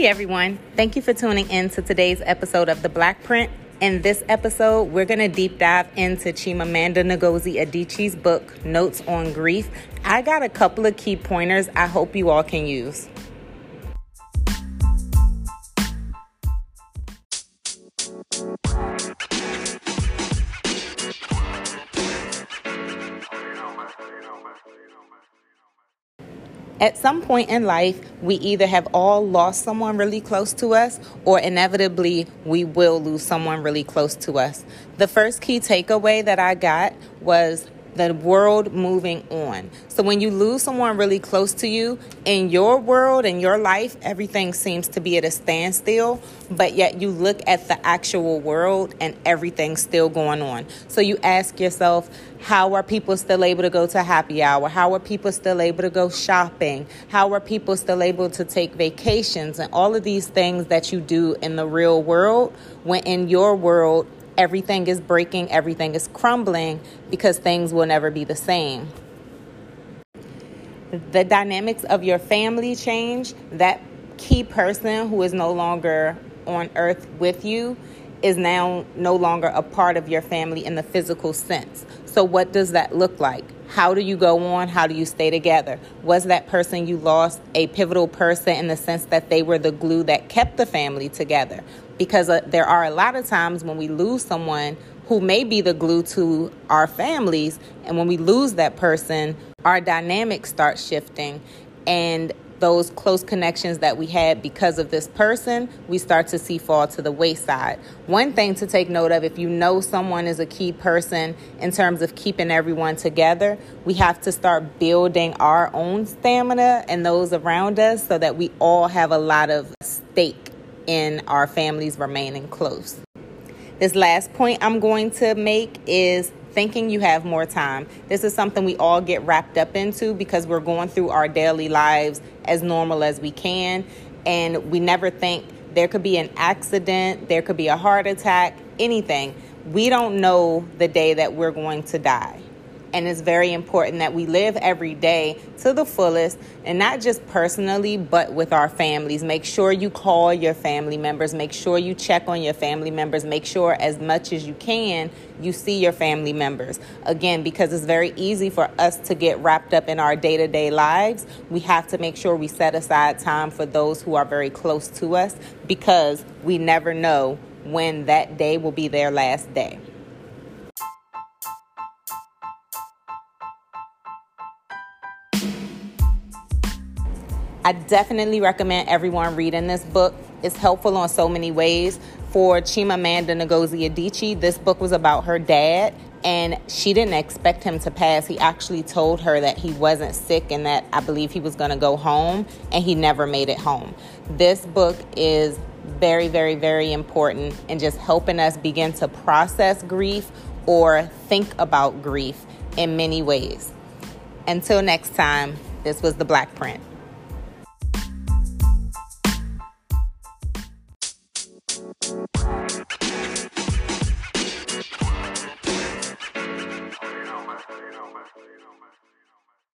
Hey everyone, thank you for tuning in to today's episode of The Black Print. In this episode, we're going to deep dive into Chimamanda Ngozi Adichie's book, Notes on Grief. I got a couple of key pointers I hope you all can use. At some point in life, we either have all lost someone really close to us, or inevitably, we will lose someone really close to us. The first key takeaway that I got was the world moving on. So when you lose someone really close to you in your world in your life, everything seems to be at a standstill, but yet you look at the actual world and everything's still going on. So you ask yourself, how are people still able to go to happy hour? How are people still able to go shopping? How are people still able to take vacations and all of these things that you do in the real world when in your world everything is breaking, everything is crumbling because things will never be the same. The dynamics of your family change. That key person who is no longer on earth with you is now no longer a part of your family in the physical sense. So, what does that look like? How do you go on? How do you stay together? Was that person you lost a pivotal person in the sense that they were the glue that kept the family together? Because uh, there are a lot of times when we lose someone who may be the glue to our families, and when we lose that person, our dynamics start shifting. And those close connections that we had because of this person, we start to see fall to the wayside. One thing to take note of if you know someone is a key person in terms of keeping everyone together, we have to start building our own stamina and those around us so that we all have a lot of stake in our families remaining close. This last point I'm going to make is thinking you have more time. This is something we all get wrapped up into because we're going through our daily lives as normal as we can, and we never think there could be an accident, there could be a heart attack, anything. We don't know the day that we're going to die. And it's very important that we live every day to the fullest and not just personally, but with our families. Make sure you call your family members. Make sure you check on your family members. Make sure, as much as you can, you see your family members. Again, because it's very easy for us to get wrapped up in our day to day lives, we have to make sure we set aside time for those who are very close to us because we never know when that day will be their last day. I definitely recommend everyone reading this book. It's helpful on so many ways. For Chimamanda Ngozi Adichie, this book was about her dad, and she didn't expect him to pass. He actually told her that he wasn't sick and that I believe he was going to go home, and he never made it home. This book is very, very, very important in just helping us begin to process grief or think about grief in many ways. Until next time, this was the Black Print.